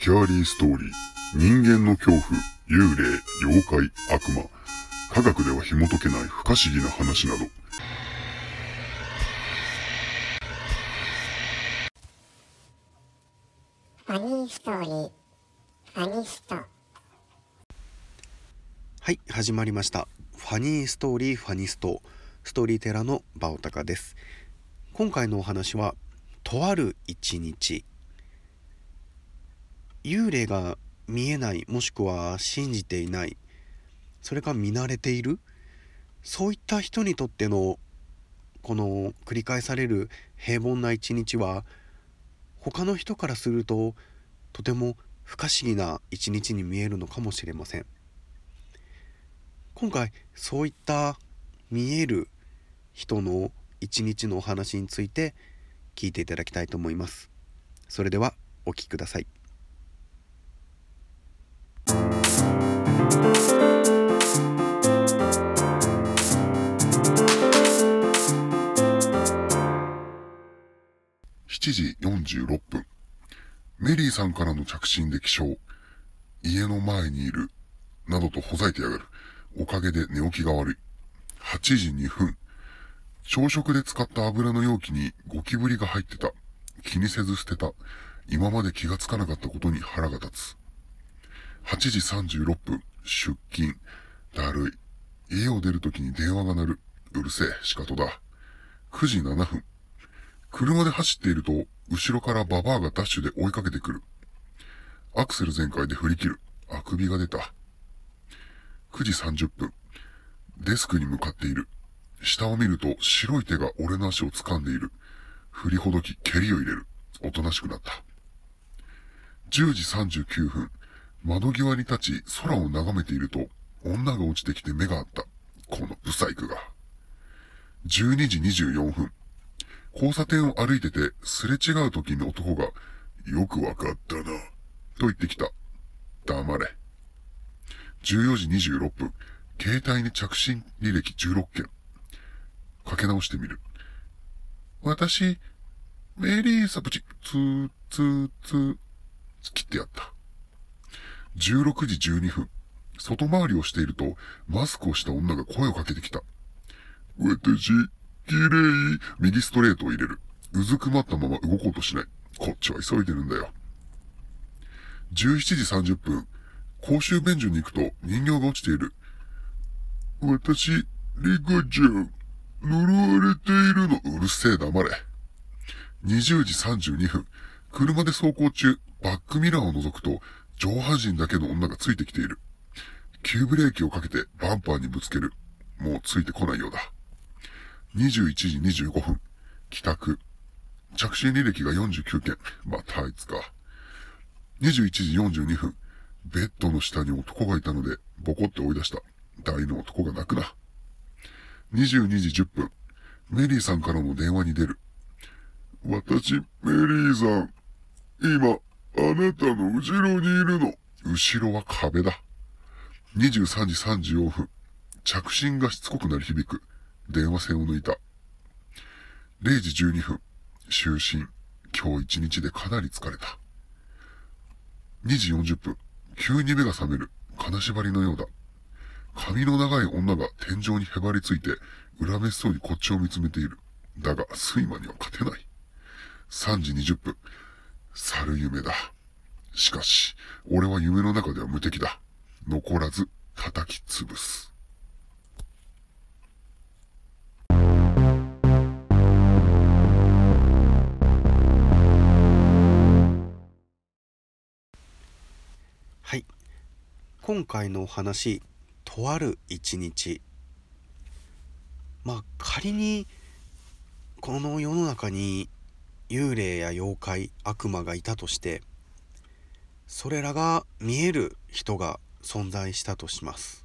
スキャーリーストーリー、人間の恐怖、幽霊、妖怪、悪魔、科学では紐解けない不可思議な話など、ファニーストーリー、ファニスト。はい始まりました。ファニーストーリーファニスト。ストーリーテラーのバオタカです。今回のお話はとある一日幽霊が見えないもしくは信じていないそれか見慣れている？そういった人にとってのこの繰り返される平凡な一日は他の人からするととても不可思議な一日に見えるのかもしれません。今回そういった見える人の一日のお話について聞いていただきたいと思います。それではお聞きください。7時46分。メリーさんからの着信で起床。家の前にいる。などとほざいてやがる。おかげで寝起きが悪い。8時2分。朝食で使った油の容器にゴキブリが入ってた。気にせず捨てた。今まで気がつかなかったことに腹が立つ。8時36分。出勤。だるい。家を出るときに電話が鳴る。うるせえ、仕方だ。9時7分。車で走っていると、後ろからババアがダッシュで追いかけてくる。アクセル全開で振り切る。あくびが出た。9時30分。デスクに向かっている。下を見ると白い手が俺の足を掴んでいる。振りほどき、蹴りを入れる。おとなしくなった。10時39分。窓際に立ち空を眺めていると、女が落ちてきて目があった。このブサイクが。12時24分。交差点を歩いてて、すれ違う時に男が、よくわかったな、と言ってきた。黙れ。14時26分、携帯に着信履歴16件。かけ直してみる。私、メリーさ、プチッ、ツー、ツー、ツー、切ってやった。16時12分、外回りをしていると、マスクをした女が声をかけてきた。私、綺麗。右ストレートを入れる。うずくまったまま動こうとしない。こっちは急いでるんだよ。17時30分、公衆便所に行くと人形が落ちている。私、リカちゃん、呪われているの。うるせえ黙れ。20時32分、車で走行中、バックミラーを覗くと、上半身だけの女がついてきている。急ブレーキをかけてバンパーにぶつける。もうついてこないようだ。21時25分、帰宅。着信履歴が49件。またあいつか。21時42分、ベッドの下に男がいたので、ボコって追い出した。大の男が泣くな。22時10分、メリーさんからの電話に出る。私、メリーさん。今、あなたの後ろにいるの。後ろは壁だ。23時34分、着信がしつこくなり響く。電話線を抜いた。0時12分、就寝。今日一日でかなり疲れた。2時40分、急に目が覚める。金縛りのようだ。髪の長い女が天井にへばりついて、恨めしそうにこっちを見つめている。だが、睡魔には勝てない。3時20分、猿夢だ。しかし、俺は夢の中では無敵だ。残らず、叩き潰す。はい。今回のお話とある一日。まあ仮にこの世の中に幽霊や妖怪悪魔がいたとしてそれらが見える人が存在したとします。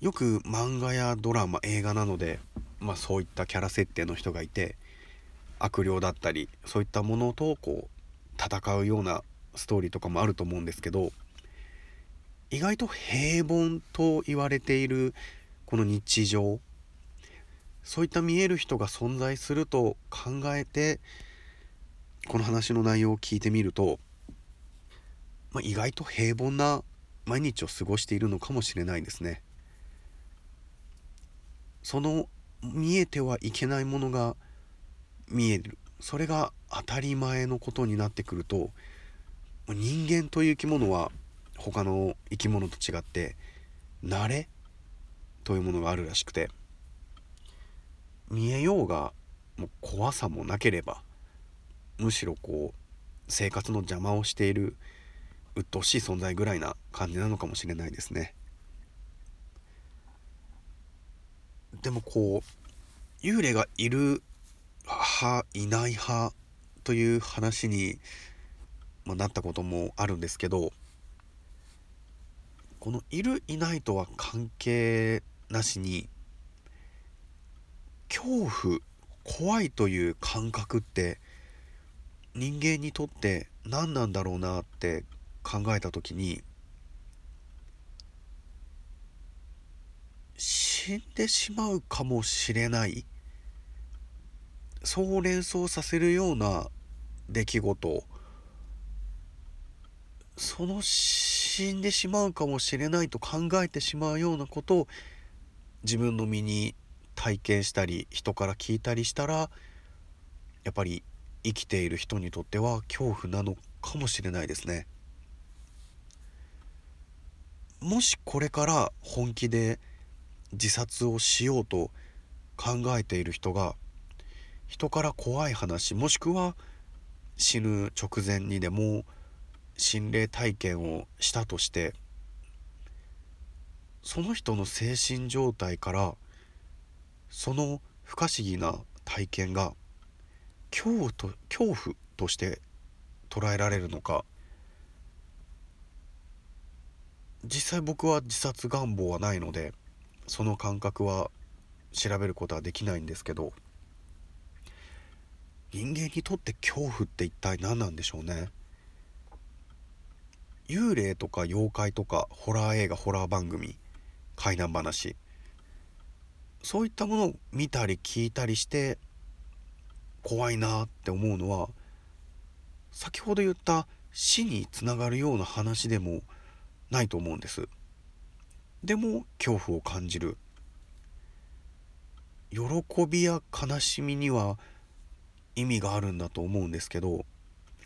よく漫画やドラマ映画などで、まあ、そういったキャラ設定の人がいて悪霊だったりそういったものとこう戦うようなストーリーとかもあると思うんですけど意外と平凡と言われているこの日常そういった見える人が存在すると考えてこの話の内容を聞いてみると、まあ、意外と平凡な毎日を過ごしているのかもしれないですね。その見えてはいけないものが見えるそれが当たり前のことになってくると人間という生き物は他の生き物と違って慣れというものがあるらしくて見えようがもう怖さもなければむしろこう生活の邪魔をしている鬱陶しい存在ぐらいな感じなのかもしれないですね。でもこう幽霊がいる派いない派という話に、まあ、なったこともあるんですけどこのいるいないとは関係なしに恐怖怖いという感覚って人間にとって何なんだろうなって考えた時に死んでしまうかもしれないそう連想させるような出来事その死んでしまうかもしれないと考えてしまうようなことを自分の身に体験したり人から聞いたりしたらやっぱり生きている人にとっては恐怖なのかもしれないですね。もしこれから本気で自殺をしようと考えている人が人から怖い話もしくは死ぬ直前にでも心霊体験をしたとしてその人の精神状態からその不可思議な体験が恐怖と恐怖として捉えられるのか。実際僕は自殺願望はないのでその感覚は調べることはできないんですけど人間にとって恐怖って一体何なんでしょうね。幽霊とか妖怪とかホラー映画ホラー番組怪談話。そういったものを見たり聞いたりして怖いなって思うのは先ほど言った死につながるような話でもないと思うんです。でも恐怖を感じる。喜びや悲しみには意味があるんだと思うんですけど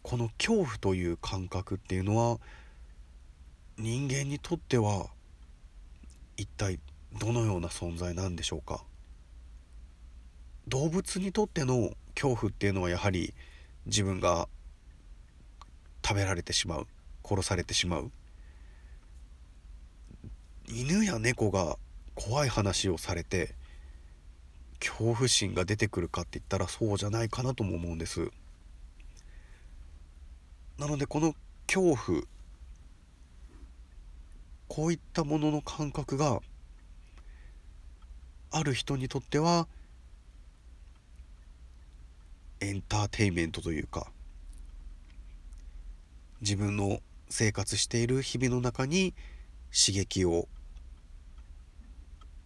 この恐怖という感覚っていうのは人間にとっては一体どのような存在なんでしょうか？動物にとっての恐怖っていうのはやはり自分が食べられてしまう殺されてしまう。犬や猫が怖い話をされて恐怖心が出てくるかって言ったらそうじゃないかなとも思うんです。なのでこの恐怖こういったものの感覚がある人にとってはエンターテインメントというか自分の生活している日々の中に刺激を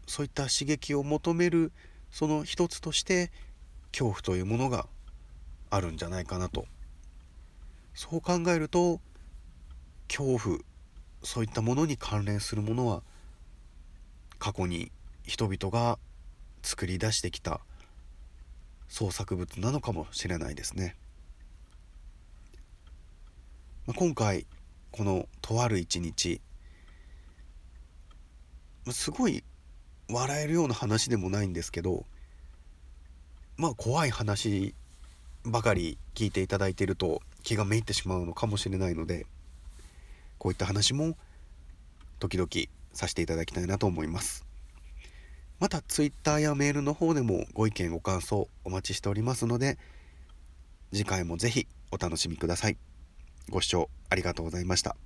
そういった刺激を求めるその一つとして恐怖というものがあるんじゃないかなと。そう考えると恐怖そういったものに関連するものは過去に人々が作り出してきた創作物なのかもしれないですね。まあ、今回このとある一日すごい笑えるような話でもないんですけどまあ怖い話ばかり聞いていただいていると気がめいってしまうのかもしれないのでこういった話も時々させていただきたいなと思いますまた Twitter やメールの方でもご意見ご感想お待ちしておりますので次回も是非お楽しみくださいご視聴ありがとうございました